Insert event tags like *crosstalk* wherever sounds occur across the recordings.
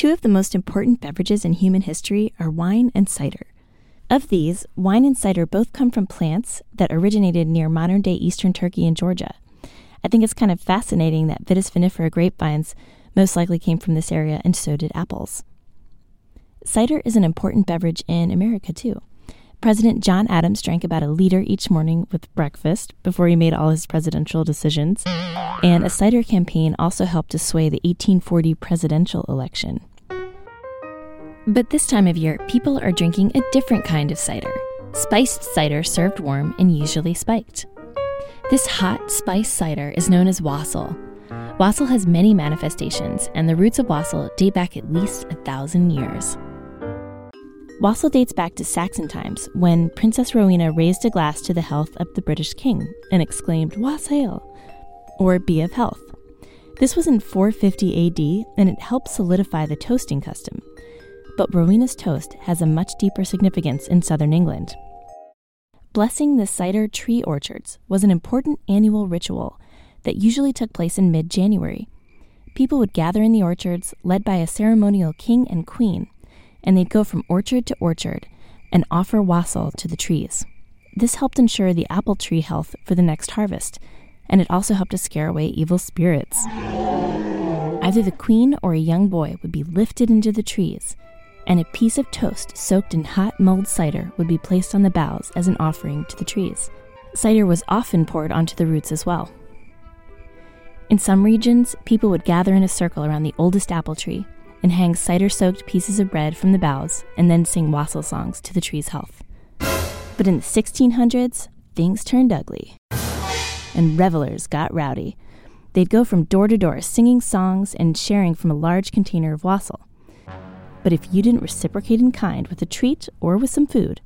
Two of the most important beverages in human history are wine and cider. Of these, wine and cider both come from plants that originated near modern day eastern Turkey and Georgia. I think it's kind of fascinating that Vitis vinifera grapevines most likely came from this area, and so did apples. Cider is an important beverage in America, too. President John Adams drank about a liter each morning with breakfast before he made all his presidential decisions, and a cider campaign also helped to sway the 1840 presidential election. But this time of year, people are drinking a different kind of cider spiced cider served warm and usually spiked. This hot, spiced cider is known as wassail. Wassail has many manifestations, and the roots of wassail date back at least a thousand years. Wassail dates back to Saxon times when Princess Rowena raised a glass to the health of the British king and exclaimed, Wassail, or be of health. This was in 450 AD, and it helped solidify the toasting custom but Rowena's toast has a much deeper significance in southern England. Blessing the cider tree orchards was an important annual ritual that usually took place in mid January. People would gather in the orchards, led by a ceremonial king and queen, and they'd go from orchard to orchard and offer wassail to the trees. This helped ensure the apple tree health for the next harvest, and it also helped to scare away evil spirits. Either the queen or a young boy would be lifted into the trees and a piece of toast soaked in hot mulled cider would be placed on the boughs as an offering to the trees. Cider was often poured onto the roots as well. In some regions, people would gather in a circle around the oldest apple tree and hang cider soaked pieces of bread from the boughs and then sing wassail songs to the tree's health. But in the 1600s, things turned ugly, and revelers got rowdy. They'd go from door to door singing songs and sharing from a large container of wassail. But if you didn't reciprocate in kind with a treat or with some food,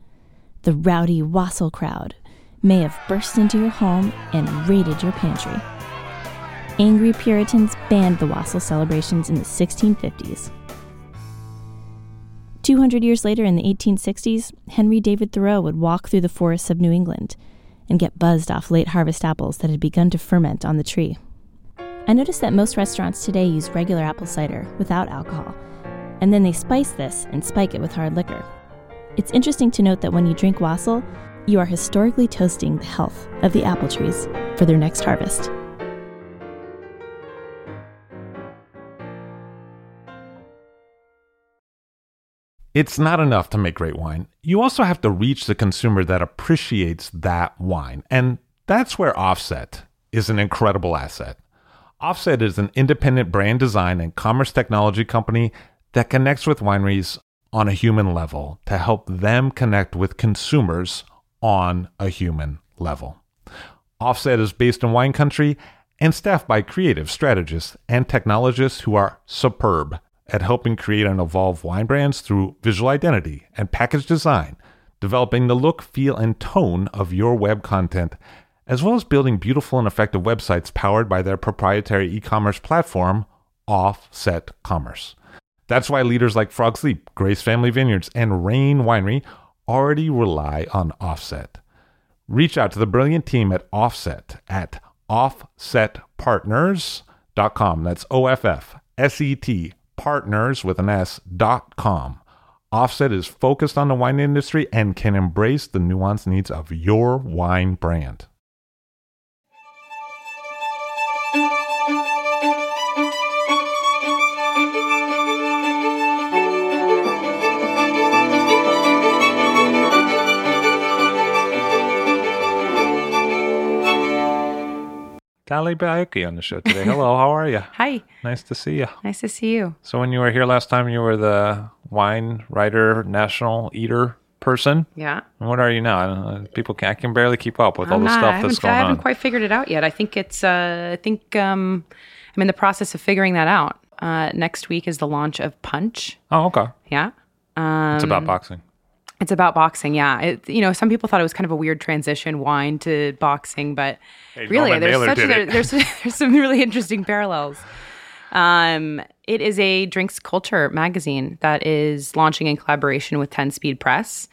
the rowdy wassail crowd may have burst into your home and raided your pantry. Angry Puritans banned the wassail celebrations in the 1650s. 200 years later, in the 1860s, Henry David Thoreau would walk through the forests of New England and get buzzed off late harvest apples that had begun to ferment on the tree. I noticed that most restaurants today use regular apple cider without alcohol and then they spice this and spike it with hard liquor. It's interesting to note that when you drink wassail, you are historically toasting the health of the apple trees for their next harvest. It's not enough to make great wine. You also have to reach the consumer that appreciates that wine. And that's where Offset is an incredible asset. Offset is an independent brand design and commerce technology company that connects with wineries on a human level to help them connect with consumers on a human level. Offset is based in wine country and staffed by creative strategists and technologists who are superb at helping create and evolve wine brands through visual identity and package design, developing the look, feel, and tone of your web content, as well as building beautiful and effective websites powered by their proprietary e commerce platform, Offset Commerce. That's why leaders like Frog's Leap, Grace Family Vineyards, and Rain Winery already rely on Offset. Reach out to the brilliant team at Offset at offsetpartners.com. That's O F F S E T partners with an S dot com. Offset is focused on the wine industry and can embrace the nuanced needs of your wine brand. Talia Baiocchi on the show today. Hello, how are you? Hi, Nice to see you. nice to see you. So, when you were here last time, you were the wine writer, national eater person. Yeah, And what are you now? I don't. People can I can barely keep up with all I'm the not- stuff that's going I haven't on. quite figured it out yet. I think it's. Uh, I think um, I'm in the process of figuring that out. Uh, next week is the launch of Punch. oh, okay. Yeah, um, It's about boxing. It's about boxing. Yeah, it, you know, some people thought it was kind of a weird transition, wine to boxing, but Hey, really, there's such there, there's *laughs* there's some really interesting parallels. Um, it is a drinks culture magazine that is launching in collaboration with Ten Speed Press,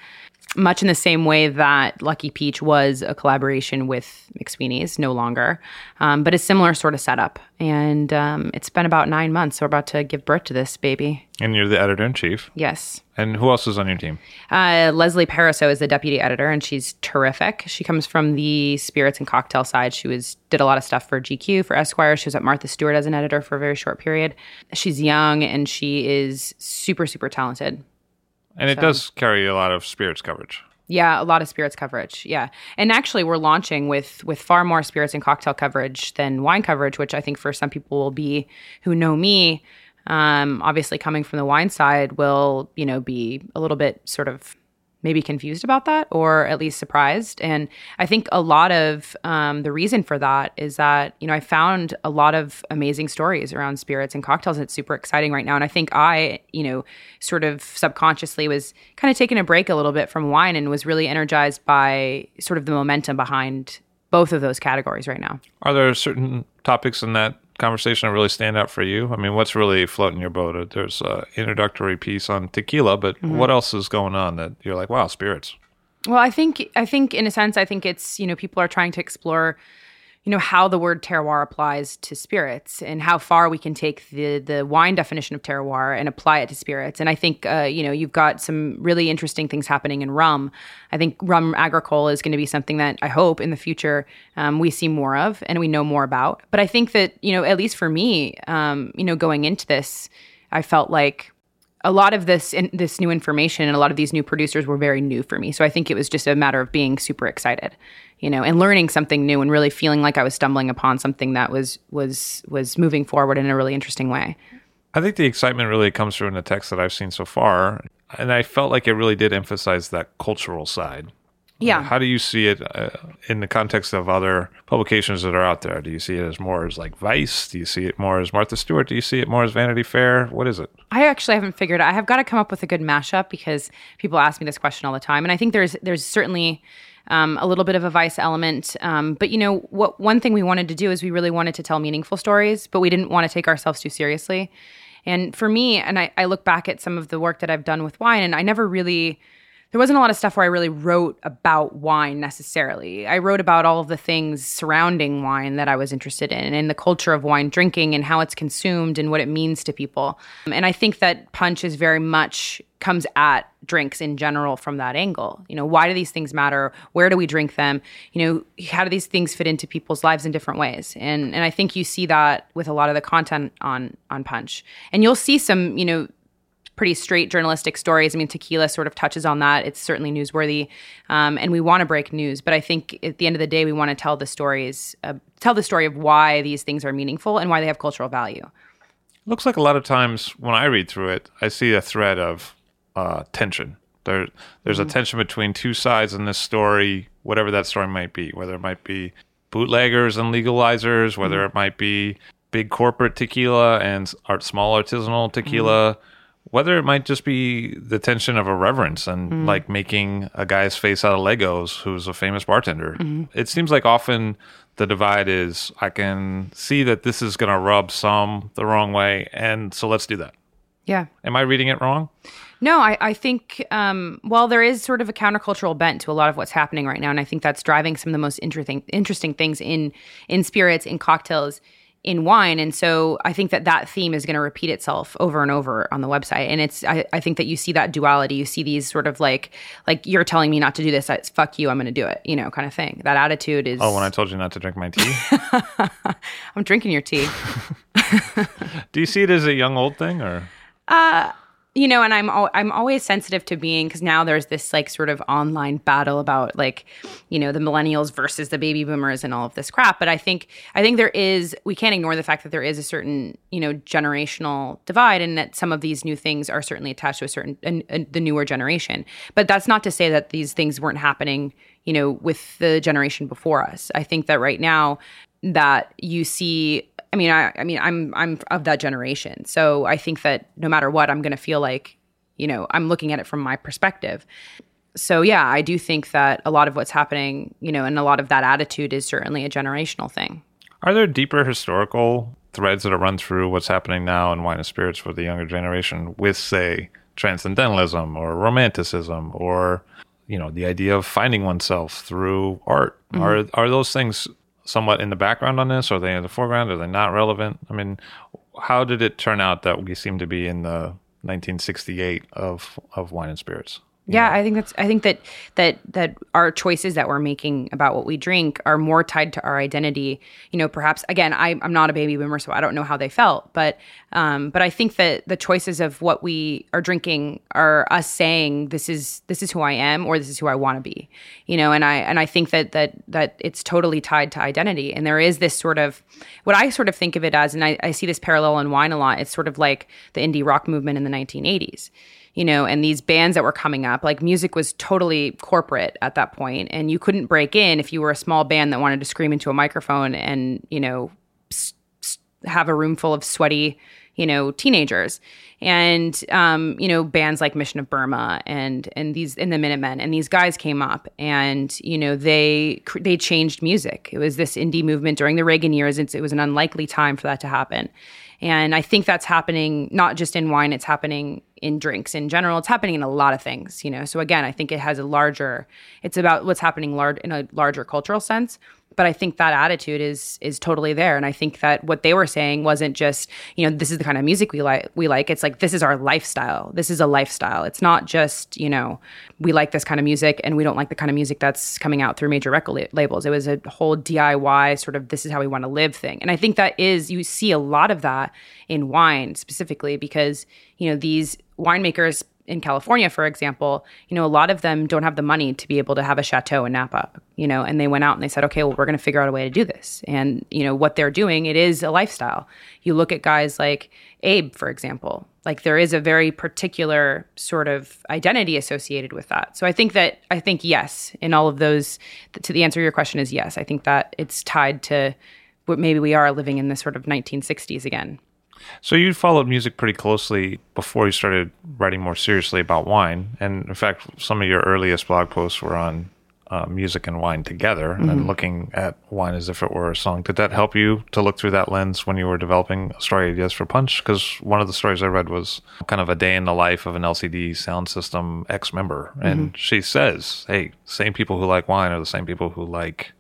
much in the same way that Lucky Peach was a collaboration with McSweeney's, no longer, um, but a similar sort of setup. And um, it's been about nine months, so we're about to give birth to this baby. And you're the editor in chief. Yes. And who else is on your team? Uh, Leslie Pariseau is the deputy editor, and she's terrific. She comes from the spirits and cocktail side. She was did a lot of stuff for GQ, for Esquire. She was at Martha Stewart as an editor for a very short period. She's young and she is super, super talented. And it does carry a lot of spirits coverage. Yeah, a lot of spirits coverage. Yeah, and actually, we're launching with with far more spirits and cocktail coverage than wine coverage, which I think for some people will be who know me. Um, obviously, coming from the wine side, will you know be a little bit sort of maybe confused about that or at least surprised. And I think a lot of um, the reason for that is that, you know, I found a lot of amazing stories around spirits and cocktails. And it's super exciting right now. And I think I, you know, sort of subconsciously was kind of taking a break a little bit from wine and was really energized by sort of the momentum behind both of those categories right now. Are there certain topics in that conversation that really stand out for you? I mean, what's really floating your boat? There's an introductory piece on tequila, but Mm-hmm. what else is going on that you're like, wow, spirits? Well, I think I think in a sense, I think it's you know people are trying to explore, you know, how the word terroir applies to spirits and how far we can take the the wine definition of terroir and apply it to spirits. And I think uh, you know you've got some really interesting things happening in rum. I think rum agricole is going to be something that I hope in the future um, we see more of and we know more about. But I think that you know at least for me, um, you know, going into this, I felt like a lot of this in, this new information and a lot of these new producers were very new for me. So I think it was just a matter of being super excited, you know, and learning something new and really feeling like I was stumbling upon something that was was was moving forward in a really interesting way. I think the excitement really comes through in the text that I've seen so far. And I felt like it really did emphasize that cultural side. Yeah. How do you see it uh, in the context of other publications that are out there? Do you see it as more as like Vice? Do you see it more as Martha Stewart? Do you see it more as Vanity Fair? What is it? I actually haven't figured out. I have got to come up with a good mashup because people ask me this question all the time, and I think there's there's certainly um, a little bit of a vice element. Um, but you know, what one thing we wanted to do is we really wanted to tell meaningful stories, but we didn't want to take ourselves too seriously. And for me, and I, I look back at some of the work that I've done with wine, and I never really there wasn't a lot of stuff where I really wrote about wine necessarily. I wrote about all of the things surrounding wine that I was interested in and the culture of wine drinking and how it's consumed and what it means to people. And I think that Punch is very much comes at drinks in general from that angle. You know, why do these things matter? Where do we drink them? You know, how do these things fit into people's lives in different ways? And and I think you see that with a lot of the content on on Punch. And you'll see some, you know, pretty straight journalistic stories. I mean, tequila sort of touches on that. It's certainly newsworthy, um, and we want to break news. But I think at the end of the day, we want to tell the stories, uh, tell the story of why these things are meaningful and why they have cultural value. Looks like a lot of times when I read through it, I see a thread of uh, tension. There, there's a tension between two sides in this story, whatever that story might be, whether it might be bootleggers and legalizers, whether it might be big corporate tequila and art, small artisanal tequila, whether it might just be the tension of irreverence and like making a guy's face out of Legos who's a famous bartender. It seems like often the divide is I can see that this is going to rub some the wrong way, and so let's do that. Yeah. Am I reading it wrong? No, I, I think, um, well, there is sort of a countercultural bent to a lot of what's happening right now. And I think that's driving some of the most interesting, interesting things in, in spirits, in cocktails, in wine. And so I think that that theme is going to repeat itself over and over on the website. And it's, I, I think that you see that duality. You see these sort of like, like you're telling me not to do this. It's fuck you. I'm going to do it, you know, kind of thing. That attitude is. Oh, when I told you not to drink my tea? *laughs* I'm drinking your tea. *laughs* Do you see it as a young old thing or? Uh, you know, and I'm al- I'm always sensitive to being because now there's this like sort of online battle about like, you know, the millennials versus the baby boomers and all of this crap. But I think I think there is we can't ignore the fact that there is a certain you know generational divide and that some of these new things are certainly attached to a certain the newer generation. But that's not to say that these things weren't happening, you know, with the generation before us. I think that right now that you see I mean, I, I mean, I'm I'm of that generation, so I think that no matter what, I'm going to feel like, you know, I'm looking at it from my perspective. So yeah, I do think that a lot of what's happening, you know, and a lot of that attitude is certainly a generational thing. Are there deeper historical threads that are run through what's happening now in wine and spirits for the younger generation with, say, transcendentalism or romanticism or you know the idea of finding oneself through art? Mm-hmm. Are are those things somewhat in the background on this? Are they in the foreground? Are they not relevant? I mean, how did it turn out that we seem to be in the 1968 of of wine and spirits? Yeah, I think that's I think that that that our choices that we're making about what we drink are more tied to our identity. You know, perhaps again, I, I'm not a baby boomer, so I don't know how they felt, but um, but I think that the choices of what we are drinking are us saying this is this is who I am or this is who I want to be. You know, and I and I think that that that it's totally tied to identity. And there is this sort of what I sort of think of it as, and I, I see this parallel in wine a lot. It's sort of like the indie rock movement in the 1980s you know, and these bands that were coming up, like music was totally corporate at that point, and you couldn't break in if you were a small band that wanted to scream into a microphone and, you know, have a room full of sweaty, you know, teenagers. And um, you know, bands like Mission of Burma and and these in the Minutemen and these guys came up and you know, they they changed music. It was this indie movement during the Reagan years. It was an unlikely time for that to happen. And I think that's happening not just in wine, it's happening in drinks in general. It's happening in a lot of things, you know. So again, I think it has a larger it's about what's happening large in a larger cultural sense but I think that attitude is is totally there. And I think that what they were saying wasn't just, you know, this is the kind of music we like we like. It's like this is our lifestyle. This is a lifestyle. It's not just, you know, we like this kind of music and we don't like the kind of music that's coming out through major record la- labels. It was a whole DIY sort of this is how we want to live thing. And I think that is you see a lot of that in wine specifically because, you know, these winemakers in California, for example, you know, a lot of them don't have the money to be able to have a chateau in Napa, you know, and they went out and they said, okay, well, we're going to figure out a way to do this. And, you know, what they're doing, it is a lifestyle. You look at guys like Abe, for example, like there is a very particular sort of identity associated with that. So I think that, I think, yes, in all of those, to the answer to your question is yes. I think that it's tied to what maybe we are living in this sort of 1960s again. So you followed music pretty closely before you started writing more seriously about wine, and in fact, some of your earliest blog posts were on uh, music and wine together, mm-hmm. and looking at wine as if it were a song. Did that help you to look through that lens when you were developing story ideas for Punch? Because one of the stories I read was kind of a day in the life of an LCD Soundsystem ex member, and mm-hmm. she says, "Hey, same people who like wine are the same people who like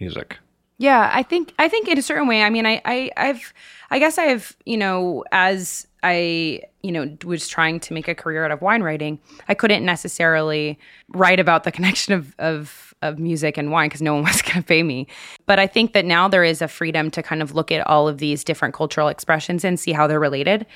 music." Yeah, I think I think in a certain way. I mean, I, I I've I guess I've you know as I you know was trying to make a career out of wine writing, I couldn't necessarily write about the *laughs* connection of of of music and wine because no one was *laughs* going to pay me. But I think that now there is a freedom to kind of look at all of these different cultural expressions and see how they're related.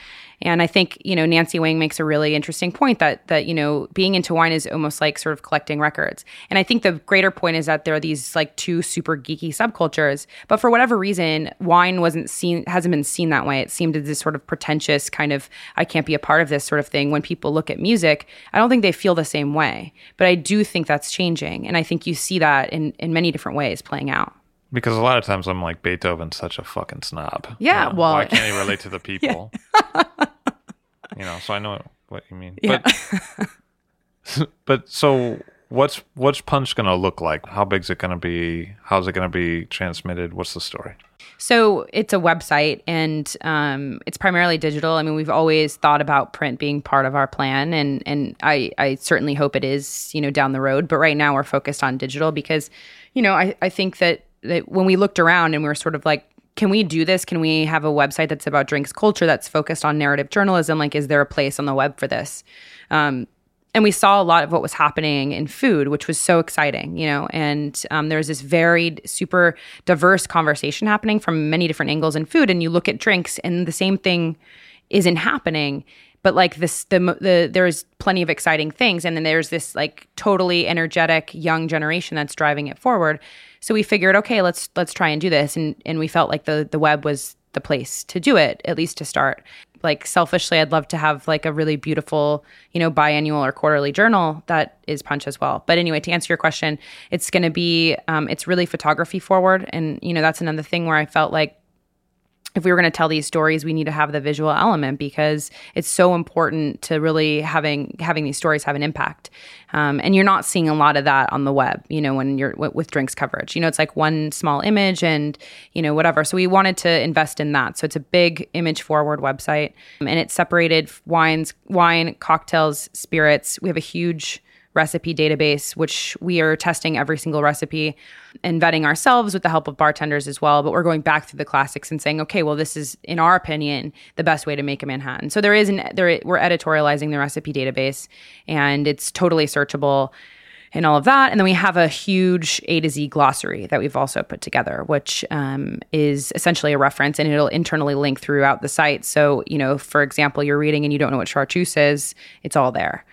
And I think, you know, Nancy Whang makes a really interesting point that that, you know, being into wine is almost like sort of collecting records. And I think the greater point is that there are these like two super geeky subcultures, but for whatever reason, wine wasn't seen hasn't been seen that way. It seemed as this sort of pretentious kind of I can't be a part of this sort of thing. When people look at music, I don't think they feel the same way. But I do think that's changing. And I think you see that in, in many different ways playing out. Because a lot of times I'm like Beethoven's such a fucking snob. Yeah, you know, well, why can't he relate to the *laughs* people? you know, so I know what you mean. Yeah. But, *laughs* but so What's what's Punch going to look like? How big's it going to be? How's it going to be transmitted? What's the story? So it's a website and um, it's primarily digital. I mean, we've always thought about print being part of our plan, and and I I certainly hope it is, you know, down the road. But right now we're focused on digital because, you know, I I think that that when we looked around and we were sort of like can we do this? Can we have a website that's about drinks culture that's focused on narrative journalism? Like, is there a place on the web for this? Um, and we saw a lot of what was happening in food, which was so exciting, you know. And um, there was this varied, super diverse conversation happening from many different angles in food. And you look at drinks, and the same thing isn't happening. But like this, the the there's plenty of exciting things, and then there's this like totally energetic young generation that's driving it forward. So we figured, okay, let's let's try and do this, and and we felt like the the web was the place to do it, at least to start. Like selfishly i'd love to have like a really beautiful you know biannual or quarterly journal that is punch as well. But anyway to answer your question it's going to be um, it's really photography forward. And you know that's another thing where i felt like if we were going to tell these stories we need to have the visual element because it's so important to really having having these stories have an impact. Um, and you're not seeing a lot of that on the web you know when you're w- with drinks coverage. You know it's like one small image and you know whatever. So we wanted to invest in that. So it's a big image forward website and it's separated wines wine cocktails spirits. We have a huge recipe database, which we are testing every single recipe and vetting ourselves with the help of bartenders as well. But we're going back through the classics and saying, okay, well, this is, in our opinion, the best way to make a Manhattan. So there is an there we're editorializing the recipe database, and it's totally searchable and all of that. And then we have a huge A to Z glossary that we've also put together, which um, is essentially a reference and it'll internally link throughout the site. So, you know, for example, you're reading and you don't know what chartreuse is, it's all there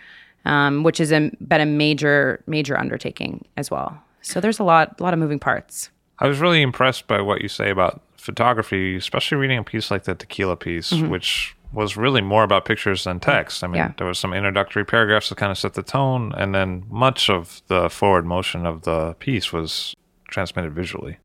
um, which has been a major major undertaking as well. So there's a lot a lot of moving parts. I was really impressed by what you say about photography, especially reading a piece like the tequila piece, mm-hmm. which was really more about pictures than text. I mean, yeah. there was some introductory paragraphs that kind of set the tone, and then much of the forward motion of the piece was transmitted visually.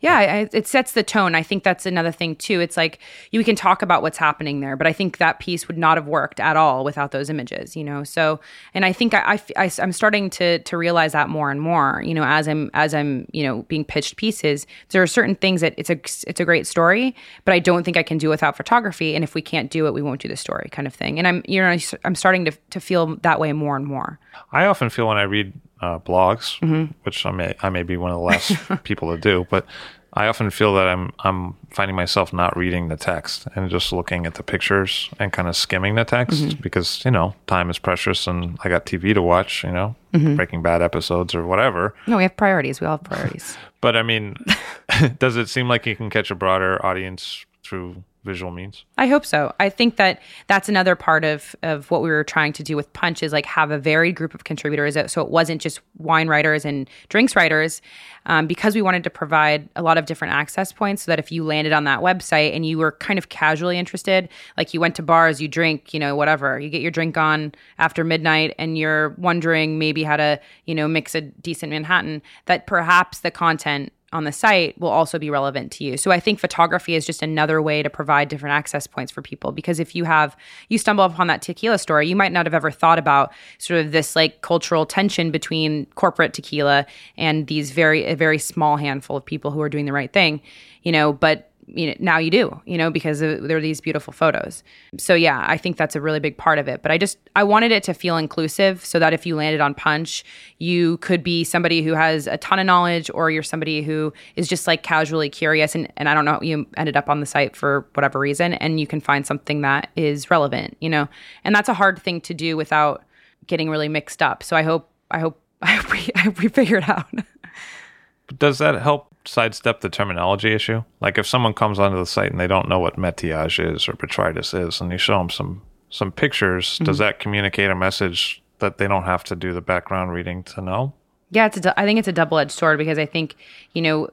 Yeah, I, it sets the tone. I think that's another thing too. It's like you can talk about what's happening there, but I think that piece would not have worked at all without those images. You know, so and I think I, I, am starting to to realize that more and more. You know, as I'm as I'm you know being pitched pieces, there are certain things that it's a it's a great story, but I don't think I can do without photography. And if we can't do it, we won't do the story, kind of thing. And I'm you know I'm starting to to feel that way more and more. I often feel when I read uh, blogs, mm-hmm. which I may I may be one of the last *laughs* people to do, but I often feel that I'm I'm finding myself not reading the text and just looking at the pictures and kind of skimming the text mm-hmm. because you know time is precious and I got TV to watch, you know, mm-hmm. Breaking Bad episodes or whatever. No, we have priorities. We all have priorities. *laughs* but I mean, *laughs* does it seem like you can catch a broader audience through visual means. I hope so. I think that that's another part of of what we were trying to do with Punch is like have a varied group of contributors. So it wasn't just wine writers and drinks writers, um, because we wanted to provide a lot of different access points, so that if you landed on that website and you were kind of casually interested, like you went to bars, you drink, you know, whatever, you get your drink on after midnight, and you're wondering maybe how to, you know, mix a decent Manhattan, that perhaps the content on the site will also be relevant to you. So I think photography is just another way to provide different access points for people because if you have you stumble upon that tequila story, you might not have ever thought about sort of this like cultural tension between corporate tequila and these very a very small handful of people who are doing the right thing, you know, but you know, now you do, you know, because there are these beautiful photos. So yeah, I think that's a really big part of it. But I just I wanted it to feel inclusive, so that if you landed on Punch, you could be somebody who has a ton of knowledge, or you're somebody who is just like casually curious, and and I don't know, you ended up on the site for whatever reason, and you can find something that is relevant, you know, and that's a hard thing to do without getting really mixed up. So I hope I hope *laughs* I hope we, I hope we figure it out. Does that help sidestep the terminology issue? Like if someone comes onto the site and they don't know what metiage is or botrytis is, and you show them some some pictures, mm-hmm. does that communicate a message that they don't have to do the background reading to know? Yeah, it's a, I think it's a double edged sword because I think you know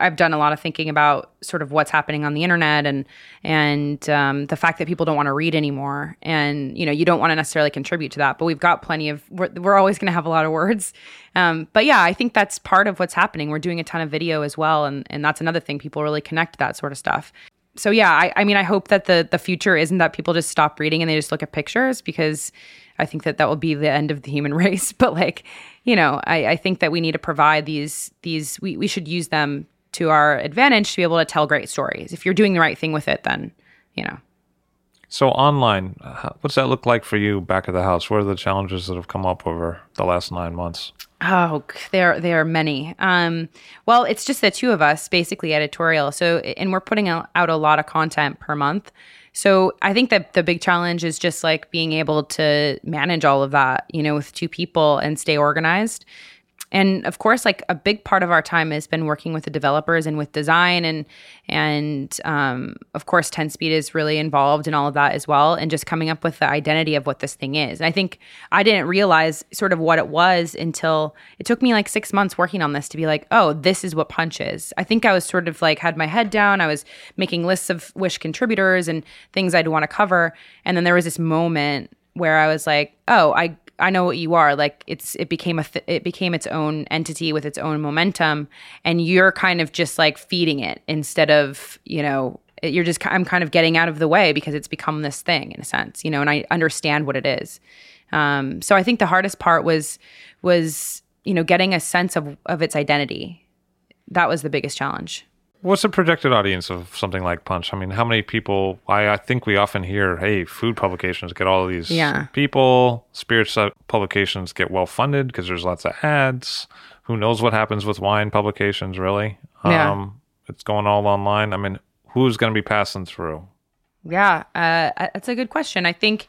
I've done a lot of thinking about sort of what's happening on the internet and and um, the fact that people don't want to read anymore, and you know you don't want to necessarily contribute to that, but we've got plenty of. We're, we're always going to have a lot of words, um, but yeah, I think that's part of what's happening. We're doing a ton of video as well, and and that's another thing people really connect to that sort of stuff. so yeah, I, I mean, I hope that the the future isn't that people just stop reading and they just look at pictures because I think that that will be the end of the human *laughs* race. But like, you know, I, I think that we need to provide these these we we should use them to our advantage to be able to tell great stories. If you're doing the right thing with it, then you know. So online, what's that look like for you back at the house? What are the challenges that have come up over the last nine months? Oh, there there are many. Um, well, it's just the two of us, basically editorial. So, and we're putting out a lot of content per month. So, I think that the big challenge is just like being able to manage all of that, you know, with two people and stay organized. And of course, like a big part of our time has been working with the developers and with design, and and um, of course, Ten Speed is really involved in all of that as well, and just coming up with the identity of what this thing is. And I think I didn't realize sort of what it was until it took me like six months working on this to be like, oh, this is what Punch is. I think I was sort of like had my head down. I was making lists of Wish contributors and things I'd want to cover, and then there was this moment where I was like, oh, I I know what you are. Like it's it became a th- it became its own entity with its own momentum, and you're kind of just like feeding it instead of you know you're just I'm kind of getting out of the way because it's become this thing in a sense, you know, and I understand what it is. Um, so I think the hardest part was was you know getting a sense of of its identity. That was the biggest challenge. What's the projected audience of something like Punch? I mean, how many people? I, I think we often hear, hey, food publications get all of these yeah. people. Spirits publications get well funded because there's lots of ads. Who knows what happens with wine publications, really? Yeah. Um, it's going all online. I mean, who's going to be passing through? Yeah, uh, that's a good question. I think,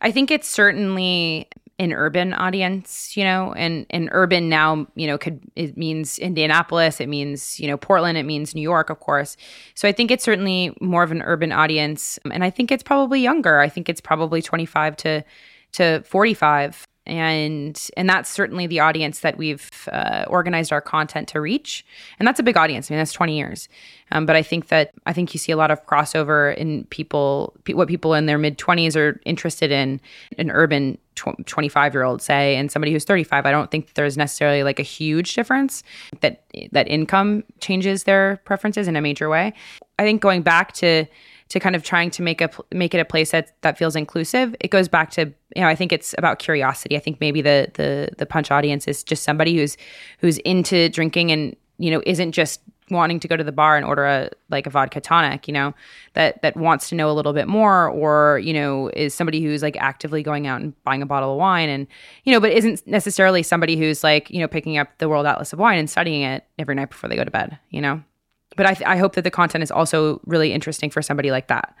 I think it's certainly an urban audience, you know, and and urban now, you know, could it means Indianapolis, it means you know Portland, it means New York, of course. So I think it's certainly more of an urban audience, and I think it's probably younger. I think it's probably twenty five to to forty five and and that's certainly the audience that we've uh, organized our content to reach. And that's a big audience. I mean that's 20 years. Um, but i think that i think you see a lot of crossover in people what people in their mid 20s are interested in an urban 25 year old say and somebody who's 35 i don't think there's necessarily like a huge difference that that income changes their preferences in a major way. I think going back to to kind of trying to make a make it a place that that feels inclusive. It goes back to you know I think it's about curiosity. I think maybe the the the punch audience is just somebody who's who's into drinking and you know isn't just wanting to go to the bar and order a like a vodka tonic you know that that wants to know a little bit more or you know is somebody who's like actively going out and buying a bottle of wine and you know but isn't necessarily somebody who's like you know picking up the world atlas of wine and studying it every night before they go to bed you know but I, th- I hope that the content is also really interesting for somebody like that.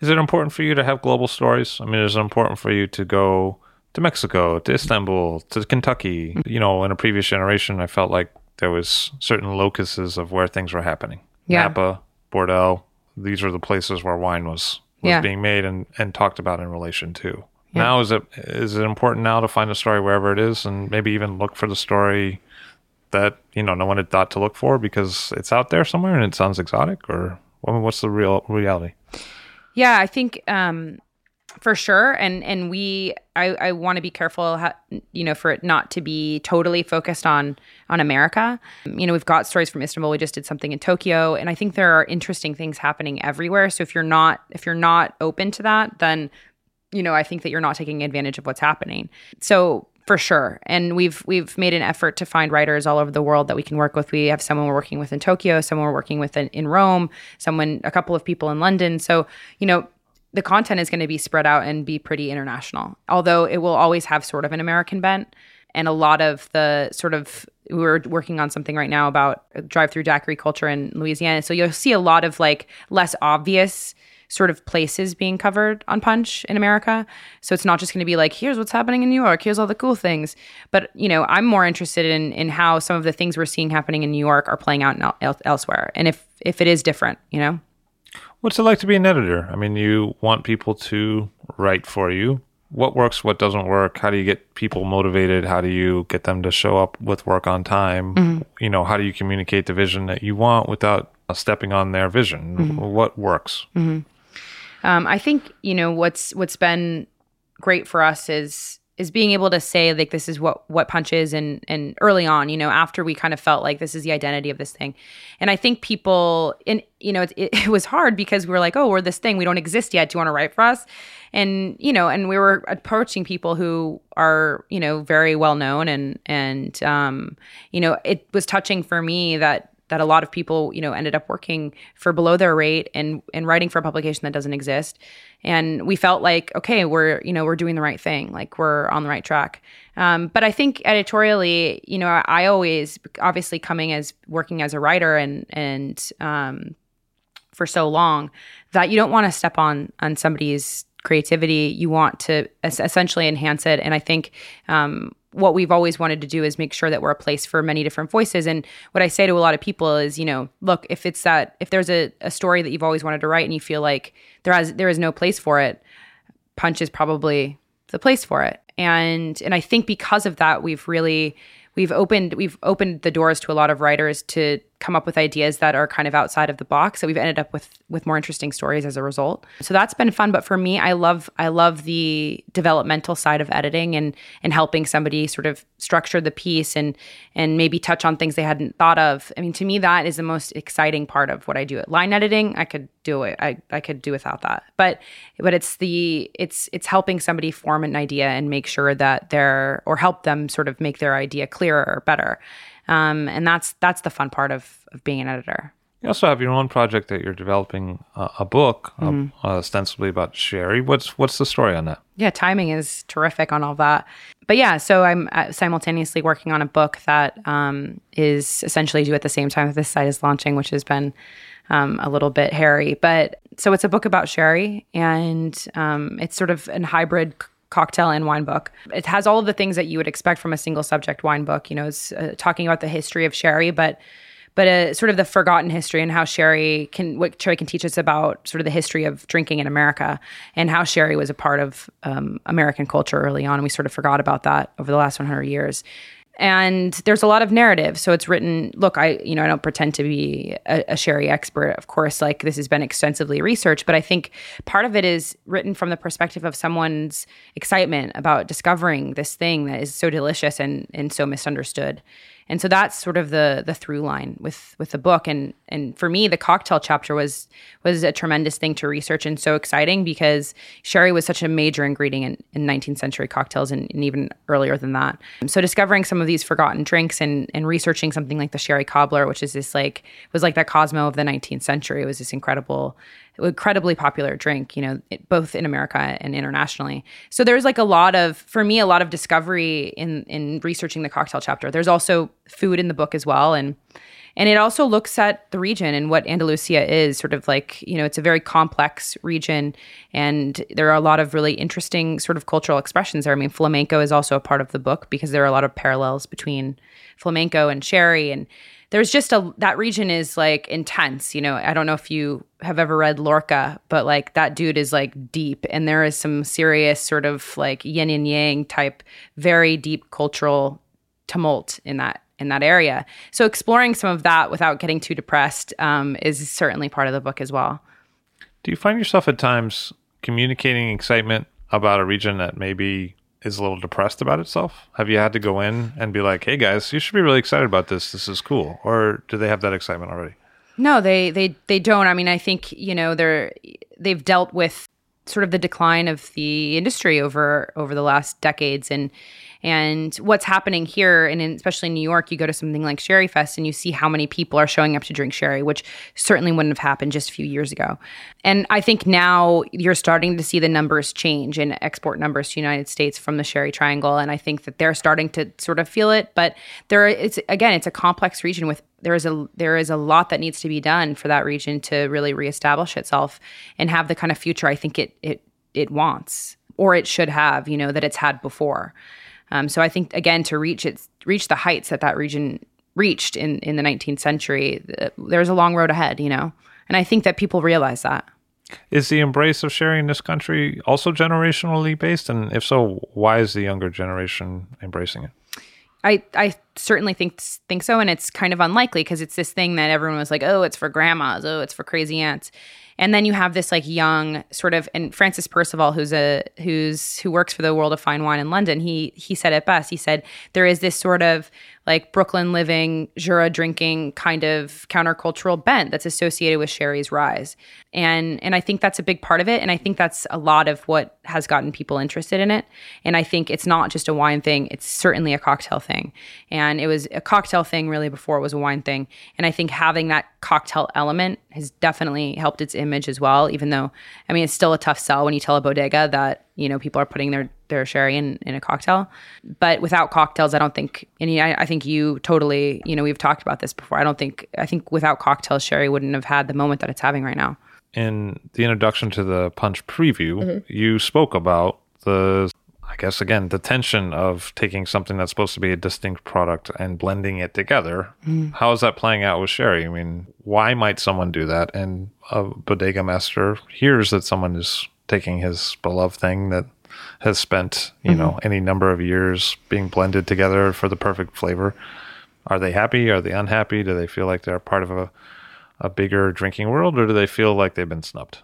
Is it important for you to have global stories? I mean, is it important for you to go to Mexico, to Istanbul, to Kentucky? You know, in a previous generation, I felt like there was certain locuses of where things were happening. Yeah. Napa, Bordeaux, these are the places where wine was was Yeah. being made and, and talked about in relation to. Yeah. Now is it is it important now to find a story wherever it is and maybe even look for the story that, you know, no one had thought to look for because it's out there somewhere and it sounds exotic or I mean, what's the real reality? Yeah, I think um, for sure, and and we, I, I want to be careful, how, you know, for it not to be totally focused on on America. You know, we've got stories from Istanbul. We just did something in Tokyo, and I think there are interesting things happening everywhere. So if you're not if you're not open to that, then you know, I think that you're not taking advantage of what's happening. So for sure. And we've we've made an effort to find writers all over the world that we can work with. We have someone we're working with in Tokyo, someone we're working with in, in Rome, someone a couple of people in London. So, you know, the content is going to be spread out and be pretty international. Although it will always have sort of an American bent and a lot of the sort of we're working on something right now about drive-through daiquiri culture in Louisiana. So you'll see a lot of like less obvious sort of places being covered on Punch in America. So it's not just going to be like, here's what's happening in New York, here's all the cool things. But you know, I'm more interested in in how some of the things we're seeing happening in New York are playing out el- elsewhere, and if if it is different, you know. What's it like to be an editor? I mean, you want people to write for you. What works, what doesn't work? How do you get people motivated? How do you get them to show up with work on time? Mm-hmm. You know, how do you communicate the vision that you want without uh, stepping on their vision? Mm-hmm. What works? Mm-hmm. Um, I think you know what's what's been great for us is is being able to say like this is what what punch is and and early on you know after we kind of felt like this is the identity of this thing. And i think people and you know it, it, was hard because we were like oh we're this thing. We don't exist yet. Do you want to write for us? And you know and we were approaching people who are you know very well known and and um you know it was touching for me that that a lot of people, you know, ended up working for below their rate and and writing for a publication that doesn't exist. And we felt like, okay, we're you know we're doing the right thing, like we're on the right track. Um, but I think editorially, you know, I, always obviously coming as working as a writer and and um, for so long that you don't want to step on on somebody's creativity. You want to essentially enhance it. And I think um, what we've always wanted to do is make sure that we're a place for many different voices. And what I say to a lot of people is, you know, look, if it's that, if there's a, a story that you've always wanted to write and you feel like there has, there is no place for it, Punch is probably the place for it. And, and I think because of that, we've really, we've opened, we've opened the doors to a lot of writers to come up with ideas that are kind of outside of the box. So we've ended up with with more interesting stories as a result. So that's been fun. But for me, I love I love the developmental side of editing and and helping somebody sort of structure the piece and and maybe touch on things they hadn't thought of. I mean, to me, that is the most exciting part of what I do. At line editing, I could do it. I, I could do without that. But but it's the it's it's helping somebody form an idea and make sure that they're or help them sort of make their idea clearer or better. Um, and that's that's the fun part of, of being an editor. You also have your own project that you're developing uh, a book, mm-hmm. uh, ostensibly about Sherry. What's what's the story on that? Yeah, timing is terrific on all that. But yeah, so I'm uh, simultaneously working on a book that um, is essentially due at the same time that this site is launching, which has been um, a little bit hairy. But so it's a book about Sherry, and um, it's sort of a hybrid cocktail and wine book. It has all of the things that you would expect from a single subject wine book. You know, it's uh, talking about the history of sherry, but but a sort of the forgotten history and how sherry can what sherry can teach us about sort of the history of drinking in America and how sherry was a part of um, American culture early on. And we sort of forgot about that over the last 100 years and there's a lot of narrative. So it's written look i you know i don't pretend to be a, a, sherry expert. Of course like this has been extensively researched but i think part of it is written from the perspective of someone's excitement about discovering this thing that is so delicious and and so misunderstood and so that's sort of the the through line with with the book. And and for me the cocktail chapter was was a tremendous thing to research and so exciting because sherry was such a major ingredient in, in 19th century cocktails and, and, even earlier than that. So discovering some of these forgotten drinks and and researching something like the sherry cobbler which is this like was like that cosmo of the 19th century. It was this incredible incredibly popular drink, you know, both in America and internationally. So there's like a lot of, for me, a lot of discovery in in researching the cocktail chapter. There's also food in the book as well, and and it also looks at the region and what Andalusia is. Sort of like you know, it's a very complex region, and there are a lot of really interesting sort of cultural expressions there. I mean, flamenco is also a part of the book because there are a lot of parallels between flamenco and sherry and there's just a that region is like intense you know? I don't know if you have ever read lorca but like that dude is like deep and there is some serious sort of like yin and yang type very deep cultural tumult in that in that area. So exploring some of that without getting too depressed um, is certainly part of the book as well. Do you find yourself at times communicating excitement about a region that maybe is a little depressed about itself? Have you had to go in and be like, "Hey guys, you should be really excited about this. This is cool," or do they have that excitement already? No, they they they don't. I mean, I think you know they're they've dealt with sort of the decline of the industry over over the last decades and and what's happening here and in, especially in New York you go to something like Sherry Fest and you see how many people are showing up to drink sherry which certainly wouldn't have happened just a few years ago. And I think now you're starting to see the numbers change in export numbers to United States from the Sherry Triangle. And I think that they're starting to sort of feel it. But there it's again it's a complex region with there is a there is a lot that needs to be done for that region to really reestablish itself and have the kind of future I think it it it wants or it should have, you know, that it's had before. Um, so I think again to reach its reach the heights that that region reached in in the 19th century, there's a long road ahead, you know, and I think that people realize that. Is the embrace of sharing this country also generationally based, and if so, why is the younger generation embracing it? I I certainly think think so, and it's kind of unlikely because it's this thing that everyone was like, oh, it's for grandmas, oh, it's for crazy aunts. And then you have this like young sort of and Francis Percival, who's a who's who works for the World of Fine Wine in London, he he said it best. He said there is this sort of like Brooklyn living, Jura drinking kind of countercultural bent that's associated with Sherry's rise. And and I think that's a big part of it. And I think that's a lot of what has gotten people interested in it. And I think it's not just a wine thing, it's certainly a cocktail thing. And it was a cocktail thing really before it was a wine thing. And I think having that cocktail element has definitely helped its image as well, even though I mean it's still a tough sell when you tell a bodega that you know people are putting their their sherry in in a cocktail but without cocktails i don't think and I, I think you totally you know we've talked about this before i don't think i think without cocktails sherry wouldn't have had the moment that it's having right now in the introduction to the punch preview mm-hmm. you spoke about the I guess again the tension of taking something that's supposed to be a distinct product and blending it together. Mm. How is that playing out with sherry? I mean, why might someone do that? And a bodega master hears that someone is taking his beloved thing that has spent you mm-hmm. know any number of years being blended together for the perfect flavor. Are they happy? Are they unhappy? Do they feel like they're part of a, a bigger drinking world or do they feel like they've been snubbed?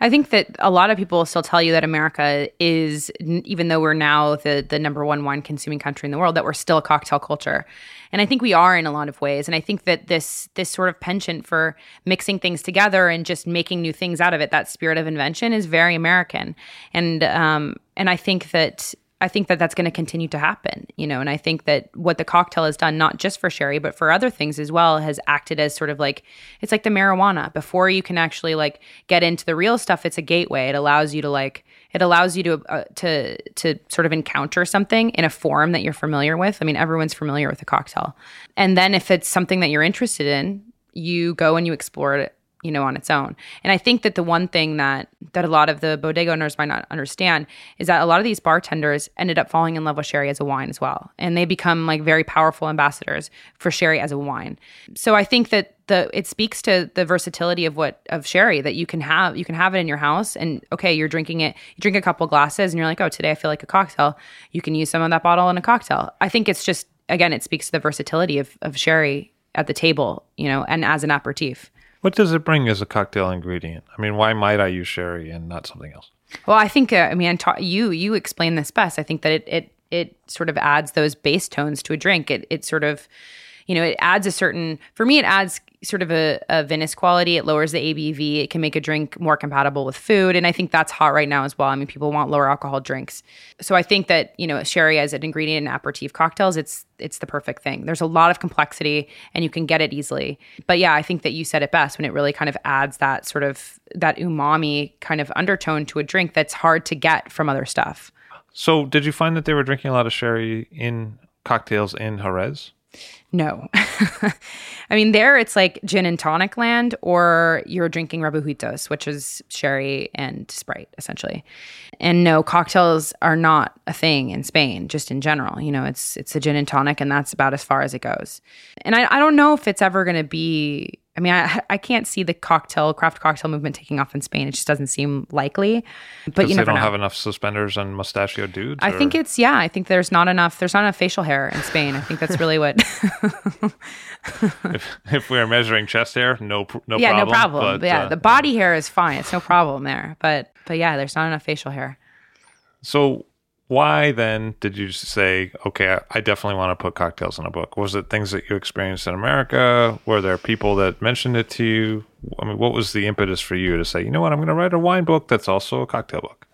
I think that a lot of people still tell you that America is, even though we're now the the number one wine consuming country in the world, that we're still a cocktail culture, and I think we are in a lot of ways. And I think that this this sort of penchant for mixing things together and just making new things out of it, that spirit of invention, is very American, and um, and I think that I think that that's going to continue to happen, you know, and I think that what the cocktail has done, not just for sherry, but for other things as well, has acted as sort of like it's like the marijuana. Before you can actually like get into the real stuff, it's a gateway. It allows you to like it allows you to uh, to to sort of encounter something in a form that you're familiar with. I mean, everyone's familiar with a cocktail, and then if it's something that you're interested in, you go and you explore it you know on its own. And i think that the one thing that that a lot of the bodega owners might not understand is that a lot of these bartenders ended up falling in love with sherry as a wine as well. And they become like very powerful ambassadors for sherry as a wine. So i think that the it speaks to the versatility of what of sherry that you can have you can have it in your house and okay you're drinking it you drink a couple glasses and you're like oh today i feel like a cocktail. You can use some of that bottle in a cocktail. I think it's just again it speaks to the versatility of, of sherry at the table you know and as an aperitif what does it bring as a cocktail ingredient? I mean, why might I use sherry and not something else? Well, I think uh, I mean you you explain this best. I think that it it it sort of adds those base tones to a drink. It it sort of you know it adds a certain for me it adds sort of a, a vinous quality. It lowers the ABV. It can make a drink more compatible with food. And I think that's hot right now as well. I mean, people want lower alcohol drinks. So I think that, you know, sherry as an ingredient in aperitif cocktails, it's it's the perfect thing. There's a lot of complexity and you can get it easily. But yeah, I think that you said it best when it really kind of adds that sort of that umami kind of undertone to a drink that's hard to get from other stuff. So did you find that they were drinking a lot of sherry in cocktails in Jerez? No. *laughs* *laughs* I mean, there it's like gin and tonic land, or you're drinking rebujitos, which is sherry and Sprite, essentially. And no, cocktails are not a thing in Spain, just in general. You know, it's it's a gin and tonic, and that's about as far as it goes. And I, I don't know if it's ever going to be I mean, I, I can't see the cocktail craft cocktail movement taking off in Spain. It just doesn't seem likely. But you know, they don't know. have enough suspenders and mustachio dudes. I or? think it's yeah. I think there's not enough. There's not enough facial hair in Spain. I think that's really what. *laughs* if, if we are measuring chest hair, no no yeah, problem. no problem. But, yeah, uh, the body hair is fine. It's no problem there. But but yeah, there's not enough facial hair. So why then did you say, okay, I definitely want to put cocktails in a book? Was it things that you experienced in America? Were there people that mentioned it to you? I mean, what was the impetus for you to say, you know what, I'm going to write a wine book that's also a cocktail book?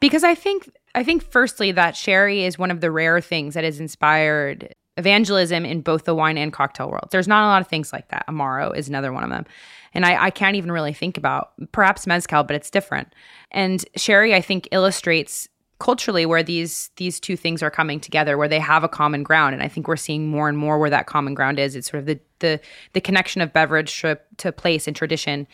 Because I think, I think firstly that sherry is one of the rare things that has inspired evangelism in both the wine and cocktail world. There's not a lot of things like that. Amaro is another one of them. And I, I can't even really think about perhaps mezcal, but it's different. And sherry, I think, illustrates culturally where these these two things are coming together where they have a common ground. And i think we're seeing more and more where that common ground is. It's sort of the the the connection of beverage to, to place and tradition.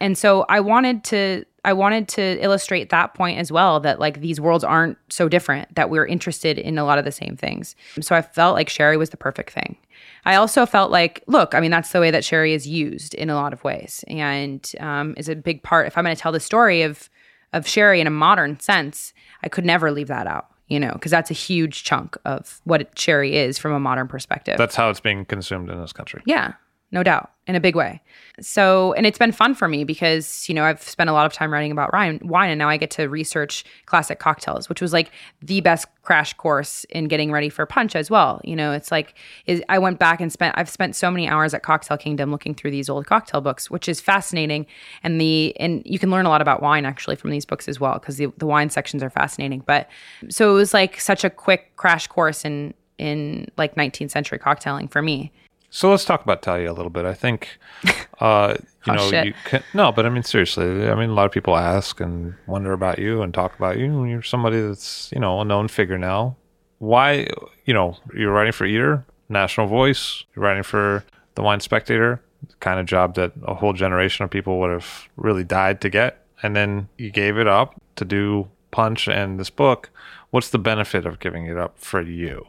And so i wanted to i wanted to illustrate that point as well that like these worlds aren't so different that we're interested in a lot of the same things. So i felt like sherry was the perfect thing. I also felt like, look, I mean, that's the way that sherry is used in a lot of ways, and um, is a big part. If I'm going to tell the story of of sherry in a modern sense, I could never leave that out. you know, because that's a huge chunk of what sherry is from a modern perspective. That's how it's being consumed in this country. Yeah, no doubt, in a big way. So, and it's been fun for me because, you know, I've spent a lot of time writing about wine, wine and now I get to research classic cocktails, which was like the best crash course in getting ready for punch as well. You know, it's like is I went back and spent I've spent so many hours at Cocktail Kingdom looking through these old cocktail books, which is fascinating. And the and you can learn a lot about wine actually from these books as well because the, the wine sections are fascinating. But so it was like such a quick crash course in in like 19th century cocktailing for me. So let's talk about Talia a little bit. I think, *laughs* uh, you Oh, know, shit. you can, no, but I mean seriously. I mean, a lot of people ask and wonder about you and talk about you. You're somebody that's you know a known figure now. Why, you know, you're writing for Eater, National Voice. You're writing for the Wine Spectator, the kind of job that a whole generation of people would have really died to get, and then you gave it up to do Punch and this book. What's the benefit of giving it up for you?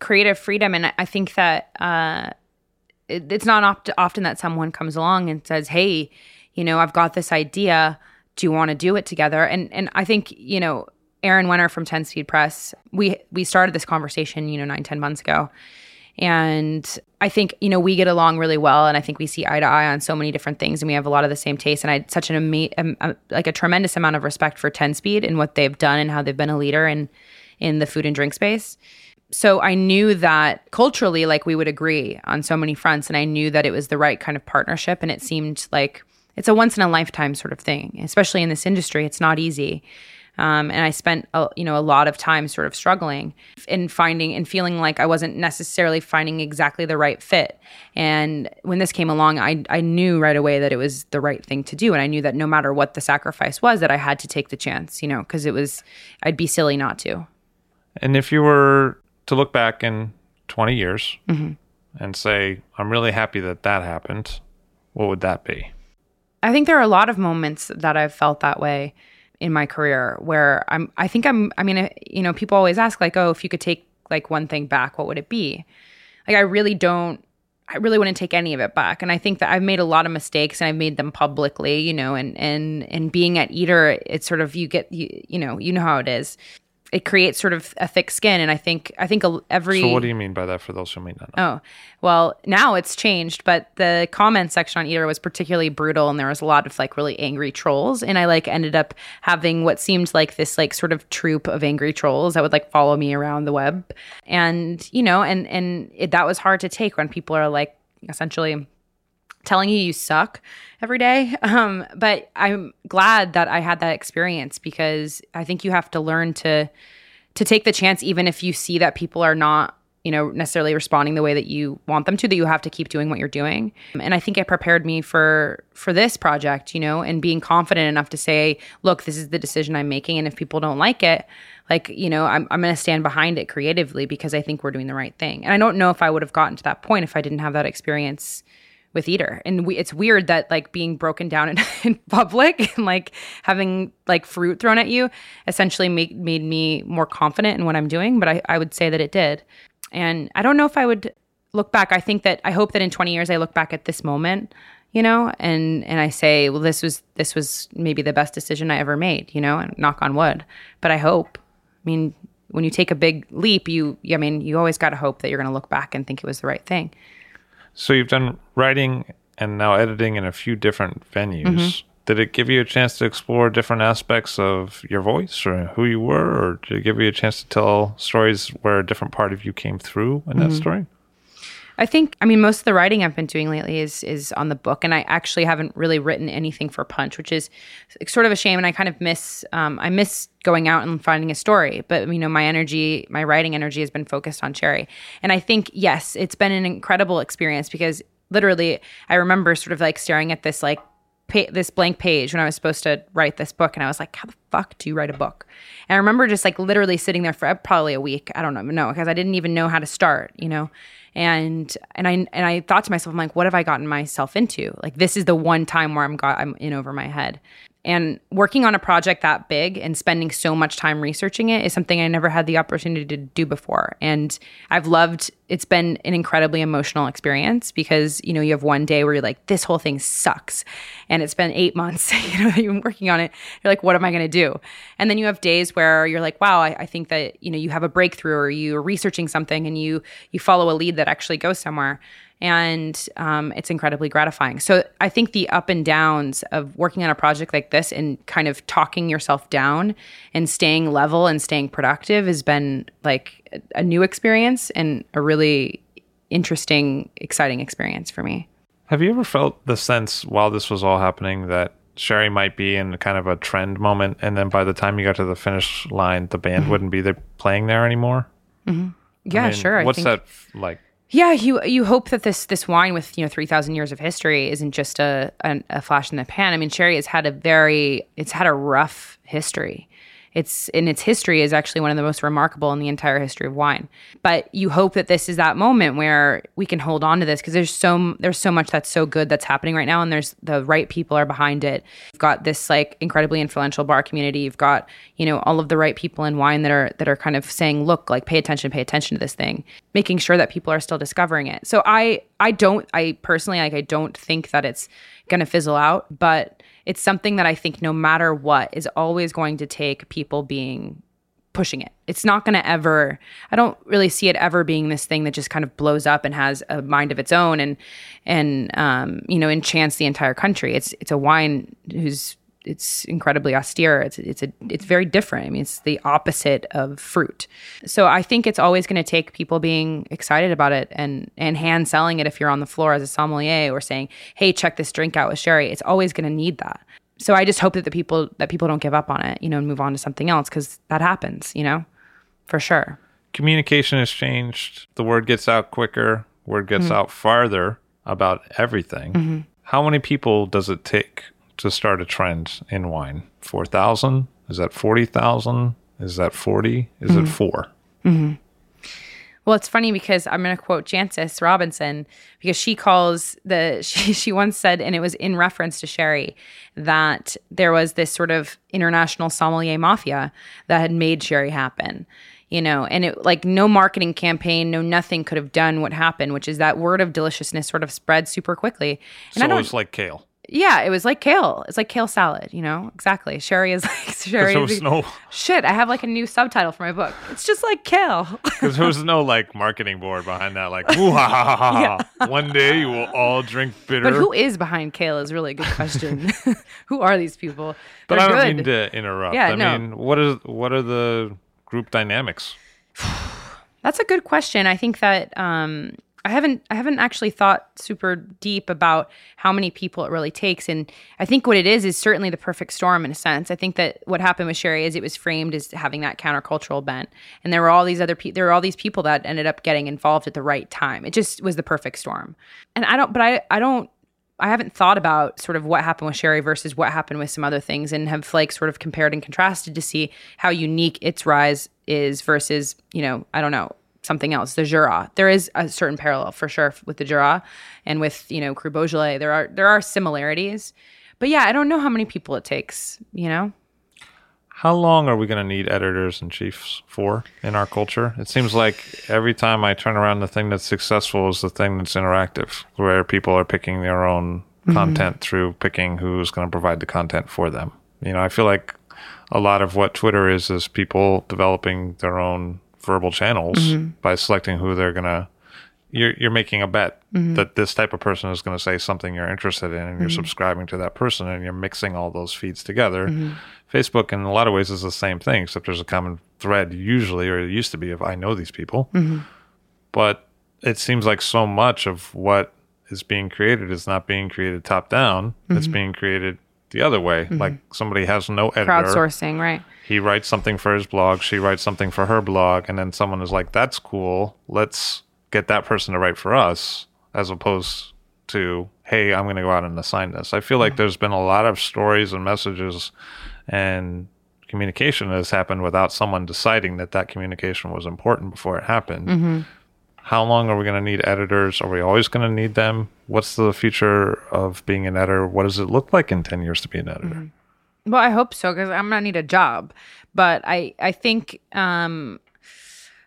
creative freedom and i think that uh it, it's not opt- often that someone comes along and says hey you know i've got this idea. Do you want to do it together? And and i think you know Aaron Wehner from 10 speed press we we started this conversation you know nine ten months ago. And i think you know we get along really well and i think we see eye to eye on so many different things and we have a lot of the same tastes. And i had such an ama- uh, like a tremendous amount of respect for 10 speed and what they've done and how they've been a leader in in the food and drink space so I knew that culturally, like we would agree on so many fronts, and I knew that it was the right kind of partnership, and it seemed like it's a once in a lifetime sort of thing, especially in this industry. It's not easy, um, and I spent a, you know a lot of time sort of struggling and finding and feeling like I wasn't necessarily finding exactly the right fit. And when this came along, I I knew right away that it was the right thing to do, and I knew that no matter what the sacrifice was, that I had to take the chance, you know, because it was I'd be silly not to. And if you were to look back in 20 years Mm-hmm. and say, I'm really happy that that happened, what would that be? I think there are a lot of moments that I've felt that way in my career where I'm I think I'm I mean uh, you know people always ask like oh if you could take like one thing back what would it be? Like I really don't I really wouldn't take any of it back and I think that I've made a lot of mistakes and I've made them publicly, you know, and and and being at Eater it's sort of you get you, you know, you know how it is. It creates sort of a thick skin and I think I think every So, what do you mean by that for those who may not know? Oh, well, now it's changed, but the comment section on Eater was particularly brutal and there was a lot of like really angry trolls. And I like ended up having what seemed like this like sort of troop of angry trolls that would like follow me around the web. And, you know, and and it, that was hard to take when people are like essentially telling you you suck every day. *laughs* Um, but I'm glad that I had that experience because I think you have to learn to to take the chance even if you see that people are not you know necessarily responding the way that you want them to that you have to keep doing what you're doing and i think it prepared me for for this project you know and being confident enough to say look this is the decision i'm making and if people don't like it like you know i'm, I'm going to stand behind it creatively because i think we're doing the right thing and i don't know if i would have gotten to that point if i didn't have that experience with eater. And we, it's weird that like being broken down in, *laughs* in public and like having like fruit thrown at you essentially make, made me more confident in what i'm doing but I, I would say that it did. And i don't know if i would look back. I think that i hope that in 20 years i look back at this moment you know and and i say well this was this was maybe the best decision i ever made you know and knock on wood. But i hope i mean when you take a big leap you i mean you always got to hope that you're going to look back and think it was the right thing So, you've done writing and now editing in a few different venues. Mm-hmm. Did it give you a chance to explore different aspects of your voice or who you were? Or did it give you a chance to tell stories where a different part of you came through in Mm-hmm. that story? I think I mean most of the writing I've been doing lately is is on the book, and I actually haven't really written anything for Punch, which is sort of a shame. And I kind of miss um, I miss going out and finding a story, but you know my energy, my writing energy has been focused on Sherry, and I think yes, it's been an incredible experience because literally I remember sort of like staring at this like pa- this blank page when I was supposed to write this book, and I was like, "How the fuck do you write a book?" And I remember just like literally sitting there for uh, probably a week. I don't know, no, because I didn't even know how to start, you know. And and I and I thought to myself, I'm like, what have I gotten myself into? Like this is the one time where I'm got I'm in over my head. And working on a project that big and spending so much time researching it is something I never had the opportunity to do before. And I've loved it's been an incredibly emotional experience because, you know, you have one day where you're like, this whole thing sucks. And it's been eight *laughs* months, *laughs* you know, you've been working on it. You're like, what am I gonna do. And then you have days where you're like, wow, I, I think that, you know, you have a breakthrough or you're researching something and you you follow a lead that actually goes somewhere. And um, it's incredibly gratifying. So I think the up and downs of working on a project like this and kind of talking yourself down and staying level and staying productive has been like a, new experience and a really interesting, exciting experience for me. Have you ever felt the sense while this was all happening that Sherry might be in kind of a trend moment, and then by the time you got to the finish line, the band wouldn't be there playing there anymore? Yeah, I mean, sure. I What's that like? Yeah, you you hope that this this wine with you know three thousand years of history isn't just a, a a flash in the pan. I mean, sherry has had a very it's had a rough history. It's in its history is actually one of the most remarkable in the entire history of wine. But you hope that this is that moment where we can hold on to this because there's so there's so much that's so good that's happening right now, and there's the right people are behind it. You've got this like incredibly influential bar community. You've got you know all of the right people in wine that are that are kind of saying, look, like pay attention, pay attention to this thing, making sure that people are still discovering it. So I I don't I personally like I don't think that it's going to fizzle out, but it's something that I think no matter what is always going to take people being pushing it. It's not going to ever I don't really see it ever being this thing that just kind of blows up and has a mind of its own and and um you know enchants the entire country. It's it's a wine whose it's incredibly austere. It's it's a it's very different. I mean, it's the opposite of fruit. So I think it's always going to take people being excited about it and and hand selling it if you're on the floor as a sommelier or saying, "Hey, check this drink out with sherry." It's always going to need that. So I just hope that the people that people don't give up on it, you know, and move on to something else because that happens, you know, for sure. Communication has changed. The word gets out quicker. Word gets Mm-hmm. out farther about everything. How many people does it take to start a trend in wine? Four thousand? Is that forty thousand? Is that forty? Is Mm-hmm. it four? Well, it's funny because I'm going to quote Jancis Robinson because she calls the *laughs* she she once said, and it was in reference to Sherry, that there was this sort of international sommelier mafia that had made Sherry happen. You know, and it like no marketing campaign, no nothing could have done what happened, which is that word of deliciousness sort of spread super quickly. And I don't, it's like kale. Yeah, it was like kale. It's like kale salad, you know? Exactly. Sherry is *laughs* like Sherry. There is was no Shit, I have like a new subtitle for my book. It's just like kale. *laughs* because there was no like marketing board behind that. Like, ooh, ha, ha, ha, ha, ha. one day you will all drink bitter. But who is behind kale is really a good question. *laughs* who are these people? But They're I don't good. mean to interrupt. Yeah, I no. mean, what is what are the group dynamics? *sighs* That's a good question. I think that um, I haven't I haven't actually thought super deep about how many people it really takes, and I think what it is is certainly the perfect storm in a sense. I think that what happened with Sherry is it was framed as having that countercultural bent, and there were all these other people. There were all these people that ended up getting involved at the right time. It just was the perfect storm, and I don't. But I I don't. I haven't thought about sort of what happened with Sherry versus what happened with some other things and have like sort of compared and contrasted to see how unique its rise is versus, you know, I don't know, something else. The Jura. There is a certain parallel for sure with the Jura and with, you know, Cru Beaujolais. There are there are similarities. But yeah, I don't know how many people it takes, you know? How long are we going to need editors and chiefs for in our culture? It seems like every time I turn around, the thing that's successful is the thing that's interactive, where people are picking their own mm-hmm. content through picking who's going to provide the content for them. You know, I feel like a lot of what Twitter is is people developing their own verbal channels mm-hmm. by selecting who they're going to. You're, you're making a bet mm-hmm. that this type of person is going to say something you're interested in, and you're mm-hmm. subscribing to that person, and you're mixing all those feeds together. Facebook, in a lot of ways, is the same thing, except there's a common thread usually, or it used to be, of I know these people. But it seems like so much of what is being created is not being created top down; it's being created the other way. Like somebody has no editor. Crowdsourcing, right? He writes something for his blog, she writes something for her blog, and then someone is like, "That's cool. Let's get that person to write for us," as opposed to, "Hey, I'm going to go out and assign this." I feel like mm-hmm. there's been a lot of stories and messages and communication that has happened without someone deciding that that communication was important before it happened. Mm-hmm. How long are we going to need editors? Are we always going to need them? What's the future of being an editor? What does it look like in 10 years to be an editor? Mm-hmm. Well, I hope so because I'm gonna need a job. But I, I think, um,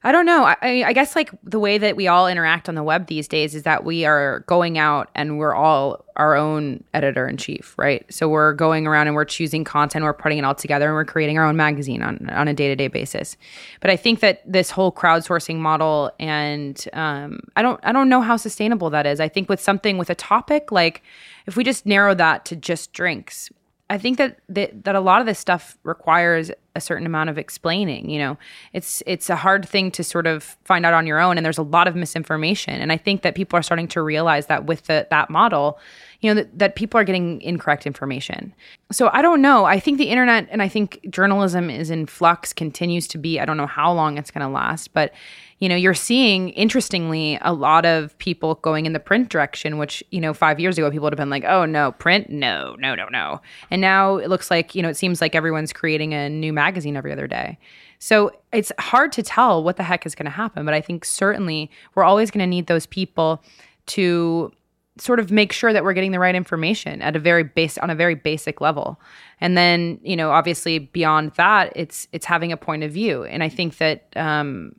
I don't know. I, I guess like the way that we all interact on the web these days is that we are going out and we're all our own editor in chief, right? So we're going around and we're choosing content, we're putting it all together, and we're creating our own magazine on on a day to day basis. But I think that this whole crowdsourcing model, and um, I don't I don't know how sustainable that is. I think with something with a topic like if we just narrow that to just drinks, I think that, that that a lot of this stuff requires a certain amount of explaining. You know, it's it's a hard thing to sort of find out on your own, and there's a lot of misinformation. And I think that people are starting to realize that with the, that model, you know, that, that people are getting incorrect information. So I don't know. I think the internet and I think journalism is in flux, continues to be. I don't know how long it's going to last, but you know, you're seeing interestingly a lot of people going in the print direction, which, you know, five years ago people would have been like, oh no, print, no, no, no, no. And now it looks like, you know, it seems like everyone's creating a new magazine every other day. So it's hard to tell what the heck is going to happen. But I think certainly we're always going to need those people to sort of make sure that we're getting the right information at a very base on a very basic level and then you know obviously beyond that it's it's having a point of view and i think that um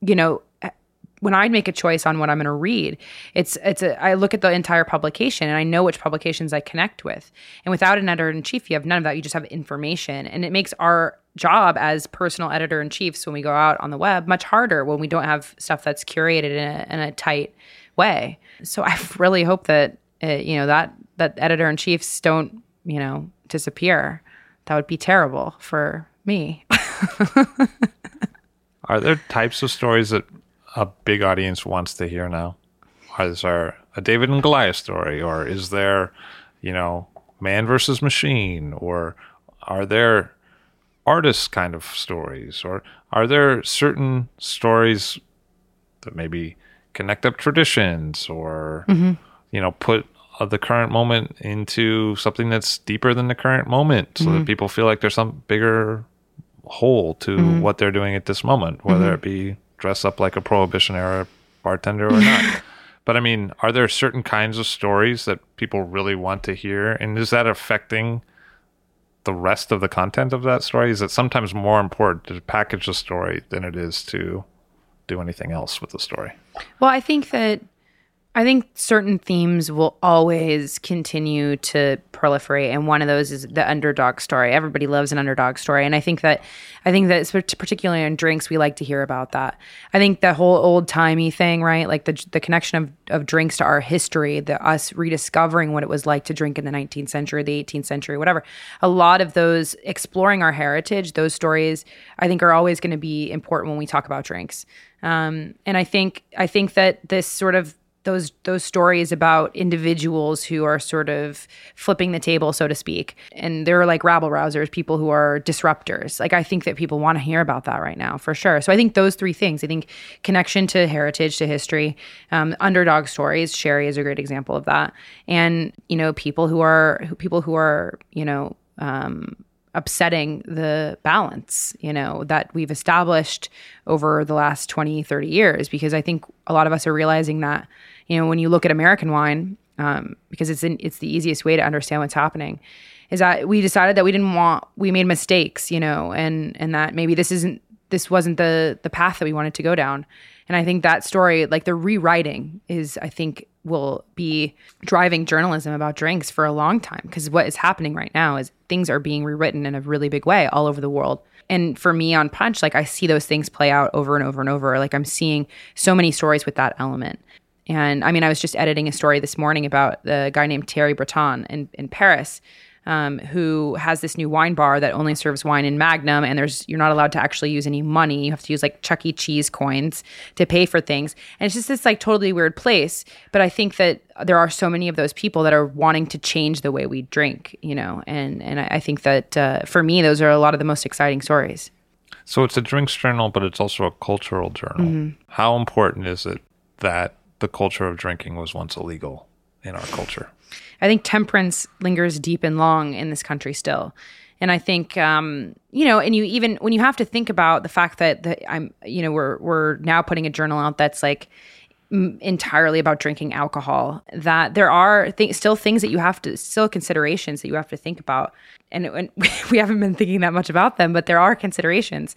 you know, when I make a choice on what I'm going to read, it's it's a, I look at the entire publication and I know which publications I connect with. And without an editor in chief, you have none of that. You just have information, and it makes our job as personal editor in chiefs when we go out on the web much harder when we don't have stuff that's curated in a, in a tight way. So I *laughs* really hope that uh, you know that that editor in chiefs don't you know disappear. That would be terrible for me. *laughs* Are there types of stories that a big audience wants to hear now? Is there a David and Goliath story, or is there, you know, man versus machine, or are there artist kind of stories, or are there certain stories that maybe connect up traditions, or mm-hmm. you know, put the current moment into something that's deeper than the current moment, so mm-hmm. that people feel like there's some bigger whole to mm-hmm. what they're doing at this moment, whether mm-hmm. it be dress up like a prohibition era bartender or not. *laughs* but I mean, are there certain kinds of stories that people really want to hear? And is that affecting the rest of the content of that story? Is it sometimes more important to package the story than it is to do anything else with the story? Well, I think that I think certain themes will always continue to proliferate, and one of those is the underdog story. Everybody loves an underdog story, and I think that I think that particularly in drinks, we like to hear about that. I think the whole old timey thing, right? Like the the connection of of drinks to our history, the us rediscovering what it was like to drink in the 19th century, the 18th century, whatever. A lot of those exploring our heritage, those stories, I think, are always going to be important when we talk about drinks. Um, and I think I think that this sort of those those stories about individuals who are sort of flipping the table, so to speak, and they're like rabble rousers, people who are disruptors. Like I think that people want to hear about that right now for sure. So I think those three things. I think connection to heritage, to history, um, underdog stories. Sherry is a great example of that, and you know people who are people who are you know. Um, upsetting the balance, you know, that we've established over the last 20, 30 years. Because I think a lot of us are realizing that you know, when you look at American wine, um, because it's in, it's the easiest way to understand what's happening, is that we decided that we didn't want we made mistakes, you know, and and that maybe this isn't this wasn't the the path that we wanted to go down. And I think that story, like the rewriting, is I think will be driving journalism about drinks for a long time because what is happening right now is things are being rewritten in a really big way all over the world. And for me on Punch, like I see those things play out over and over and over. Like I'm seeing so many stories with that element. And I mean, I was just editing a story this morning about the guy named Thierry Breton in, in Paris, um, who has this new wine bar that only serves wine in Magnum, and there's you're not allowed to actually use any money. You have to use like Chuck E. Cheese coins to pay for things, and it's just this like totally weird place. But I think that there are so many of those people that are wanting to change the way we drink, you know, and and I, I think that uh, for me, those are a lot of the most exciting stories. So it's a drinks journal, but it's also a cultural journal. Mm-hmm. How important is it that the culture of drinking was once illegal in our culture. I think temperance lingers deep and long in this country still. And I think, um, you know, and you even when you have to think about the fact that the, I'm, you know, we're we're now putting a journal out that's like m- entirely about drinking alcohol. That there are th- still things that you have to, still considerations that you have to think about, and, and *laughs* we haven't been thinking that much about them, but there are considerations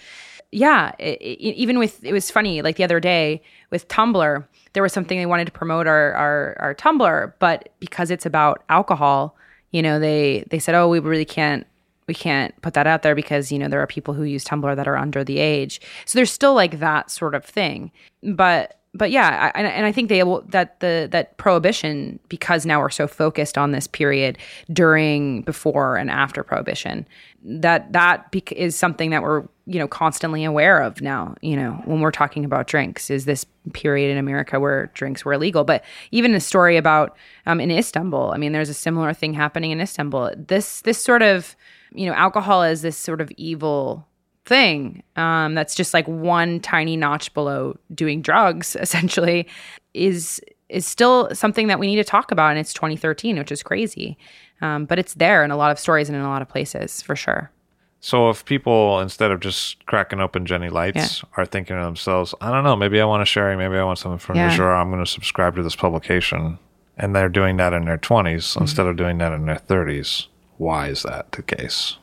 yeah, it, it, even with it was funny. Like the other day with Tumblr, there was something they wanted to promote our our our Tumblr, but because it's about alcohol, you know, they they said, oh, we really can't we can't put that out there because you know there are people who use Tumblr that are under the age. So there's still like that sort of thing, but but yeah, I, and I think they will that the that prohibition because now we're so focused on this period during, before, and after prohibition, that that bec- is something that we're you know constantly aware of now. You know when we're talking about drinks, is this period in America where drinks were illegal? But even a story about um, in Istanbul, I mean, there's a similar thing happening in Istanbul. This this sort of you know alcohol is this sort of evil thing um, that's just like one tiny notch below doing drugs *laughs* essentially is is still something that we need to talk about and it's 2013 which is crazy um, but it's there in a lot of stories and in a lot of places for sure so if people instead of just cracking open Genny Lights yeah. are thinking to themselves, I don't know, maybe I want a sherry, maybe I want something from yeah. I'm going to subscribe to this publication, and they're doing that in their 20s mm-hmm. instead of doing that in their 30s. Why is that the case?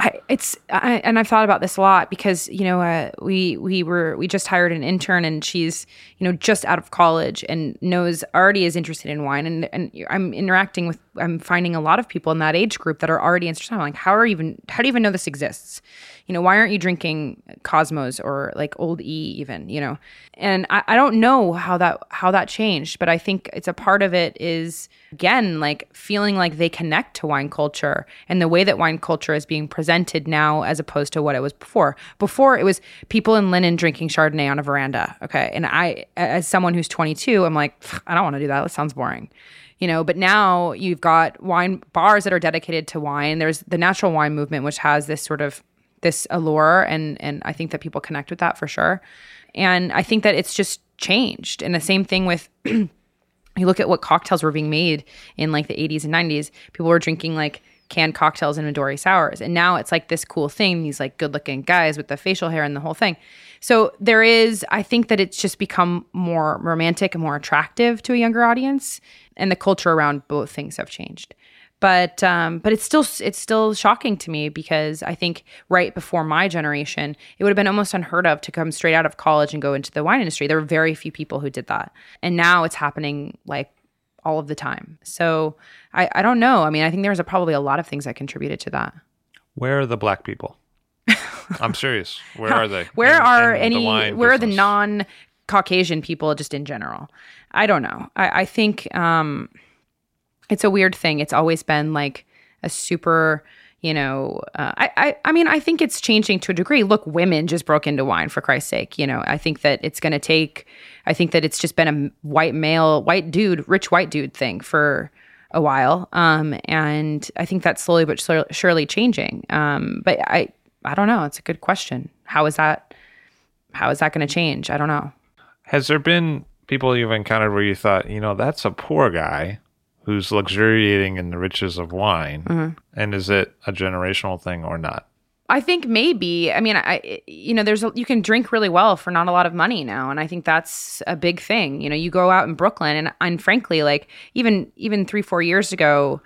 I, it's I, and I've thought about this a lot because you know uh, we we were we just hired an intern and she's you know just out of college and knows already is interested in wine and and I'm interacting with I'm finding a lot of people in that age group that are already interested. I'm like, how are even how do you even know this exists? You know, why aren't you drinking Cosmos or like Old E even? You know, and I, I don't know how that how that changed, but I think it's a part of it is again like feeling like they connect to wine culture and the way that wine culture is being presented now as opposed to what it was before. Before it was people in linen drinking Chardonnay on a veranda. Okay, and I as someone who's 22, I'm like, I don't want to do that. That sounds boring you know but now you've got wine bars that are dedicated to wine there's the natural wine movement which has this sort of this allure and and i think that people connect with that for sure and i think that it's just changed and the same thing with *clears throat* you look at what cocktails were being made in like the 80s and 90s people were drinking like canned cocktails and Midori sours. And now it's like this cool thing, these like good looking guys with the facial hair and the whole thing. So there is, I think that it's just become more romantic and more attractive to a younger audience. And the culture around both things have changed. But um, but it's still it's still shocking to me because I think right before my generation, it would have been almost unheard of to come straight out of college and go into the wine industry. There were very few people who did that, and now it's happening like all of the time. So I, I don't know. I mean, I think there's a, probably a lot of things that contributed to that. Where are the black people? *laughs* I'm serious. Where are they? Where in, are in any? Where business? are the non Caucasian people just in general? I don't know. I, I think um, it's a weird thing. It's always been like a super you know uh, I, I i mean i think it's changing to a degree. Look women just broke into wine for christ's sake you know. I think that it's going to take i think that it's just been a white male white dude rich white dude thing for a while um and i think that's slowly but surely changing. Um but i i don't know. It's a good question. How is that how is that going to change? I don't know. Has there been people you've encountered where you thought you know that's a poor guy who's luxuriating in the riches of wine. Mm-hmm. And is it a generational thing or not? I think maybe. I mean, I you know, there's a, you can drink really well for not a lot of money now, and I think that's a big thing. You know, you go out in Brooklyn, and and frankly, like even even three four years ago,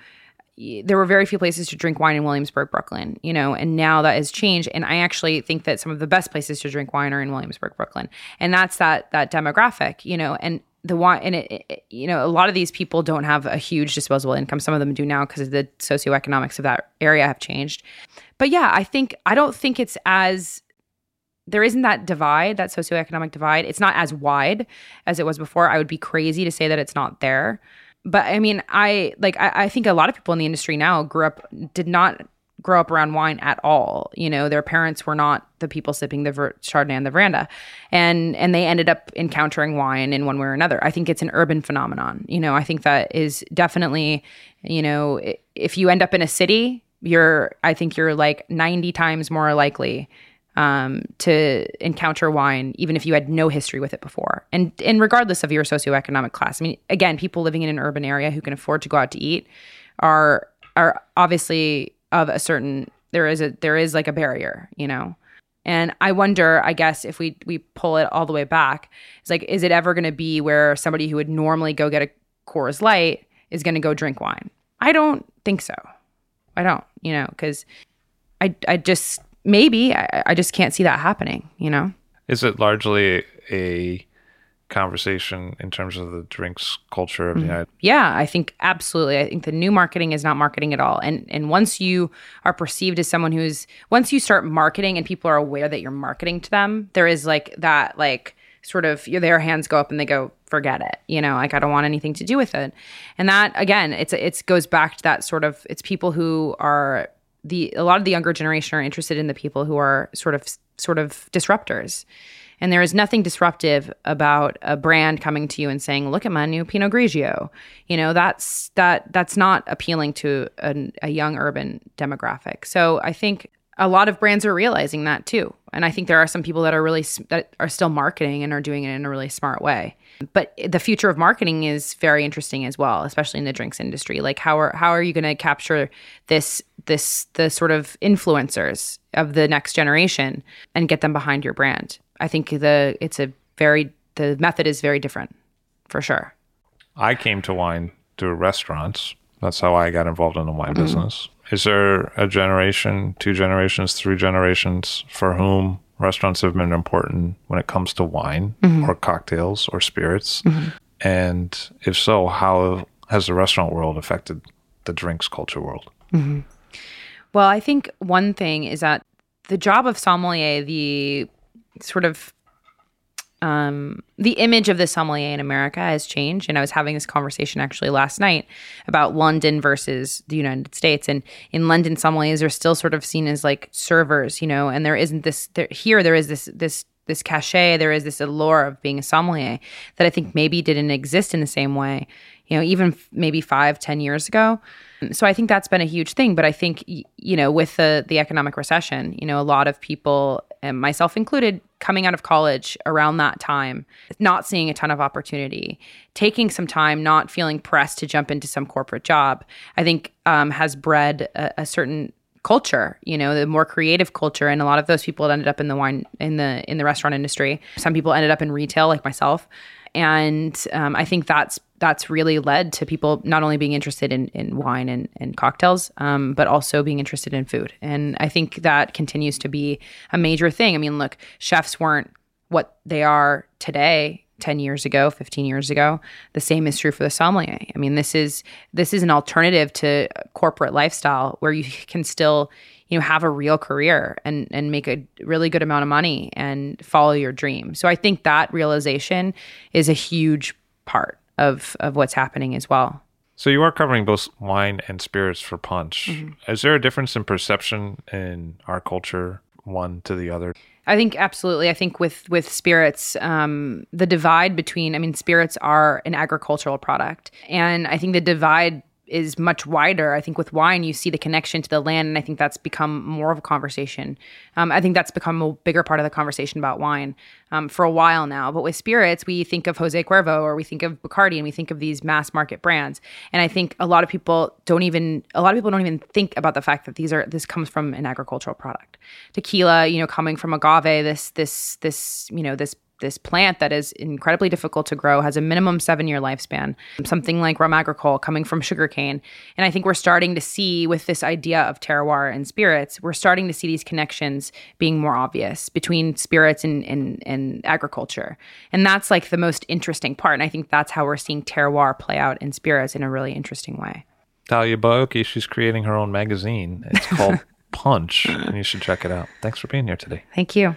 there were very few places to drink wine in Williamsburg, Brooklyn. You know, and now that has changed, and I actually think that some of the best places to drink wine are in Williamsburg, Brooklyn, and that's that that demographic. You know, and the wine and it, it, you know a lot of these people don't have a huge disposable income. Some of them do now because the socioeconomics of that area have changed. But yeah i think i don't think it's as there isn't that divide that socioeconomic divide. It's not as wide as it was before. I would be crazy to say that it's not there. But i mean i like I, I think a lot of people in the industry now grew up did not grow up around wine at all. You know, their parents were not the people sipping the ver- Chardonnay on the veranda, and and they ended up encountering wine in one way or another. I think it's an urban phenomenon. You know, I think that is definitely, you know, if you end up in a city, you're, I think you're like ninety times more likely um, to encounter wine, even if you had no history with it before. And and regardless of your socioeconomic class, I mean, again, people living in an urban area who can afford to go out to eat are are obviously of a certain there is a there is like a barrier, you know. And I wonder, I guess, if we we pull it all the way back, it's like, is it ever going to be where somebody who would normally go get a Coors Light is going to go drink wine? I don't think so. I don't, you know, because I I just maybe I, I just can't see that happening. You know. Is it largely a conversation in terms of the drinks culture of the mm-hmm. United? Yeah, I think absolutely. I think the new marketing is not marketing at all. And and once you are perceived as someone who's once you start marketing and people are aware that you're marketing to them, there is like that like sort of their hands go up and they go forget it you know like i don't want anything to do with it and that again it's it goes back to that sort of it's people who are the a lot of the younger generation are interested in the people who are sort of sort of disruptors and there is nothing disruptive about a brand coming to you and saying, "Look at my new Pinot Grigio." You know, that's that that's not appealing to a, a young urban demographic. So I think a lot of brands are realizing that too. And I think there are some people that are really that are still marketing and are doing it in a really smart way. But the future of marketing is very interesting as well, especially in the drinks industry. Like how are how are you going to capture this this the sort of influencers of the next generation and get them behind your brand? I think the it's a very the method is very different for sure. I came to wine through restaurants. That's how I got involved in the wine mm-hmm. business. Is there a generation, two generations, three generations for whom restaurants have been important when it comes to wine mm-hmm. or cocktails or spirits? Mm-hmm. And if so, how has the restaurant world affected the drinks culture world? Mm-hmm. Well, I think one thing is that the job of sommelier, the sort of um, the image of the sommelier in America has changed. And I was having this conversation actually last night about London versus the United States. And in London, sommeliers are still sort of seen as like servers, you know, and there isn't this, there, here there is this, this, this cachet, there is this allure of being a sommelier that I think maybe didn't exist in the same way, you know, even maybe five, ten years ago. So I think that's been a huge thing. But I think, you know, with the, the economic recession, you know, a lot of people, and myself included, coming out of college around that time, not seeing a ton of opportunity, taking some time, not feeling pressed to jump into some corporate job, I think um, has bred a, a certain culture you know the more creative culture. And a lot of those people ended up in the wine in the in the restaurant industry some people ended up in retail like myself. And um, I think that's that's really led to people not only being interested in, in wine and, and cocktails, um, but also being interested in food. And I think that continues to be a major thing. I mean, look, chefs weren't what they are today 10 years ago 15 years ago the same is true for the sommelier i mean this is this is an alternative to corporate lifestyle where you can still you know have a real career and and make a really good amount of money and follow your dream so i think that realization is a huge part of of what's happening as well so you are covering both wine and spirits for punch mm-hmm. is there a difference in perception in our culture one to the other I think absolutely. I think with with spirits, um, the divide between I mean, spirits are an agricultural product, and I think the divide is much wider. I think with wine, you see the connection to the land, and I think that's become more of a conversation. Um, I think that's become a bigger part of the conversation about wine um, for a while now. But with spirits, we think of Jose Cuervo or we think of Bacardi, and we think of these mass market brands. And I think a lot of people don't even a lot of people don't even think about the fact that these are this comes from an agricultural product. Tequila, you know, coming from agave, this this this you know this this plant that is incredibly difficult to grow has a minimum seven year lifespan something like rum agricole coming from sugarcane and i think we're starting to see with this idea of terroir and spirits we're starting to see these connections being more obvious between spirits and, and, and agriculture and that's like the most interesting part and i think that's how we're seeing terroir play out in spirits in a really interesting way Talia Baiocchi, she's creating her own magazine. It's called *laughs* Punch, and you should check it out. Thanks for being here today. Thank you.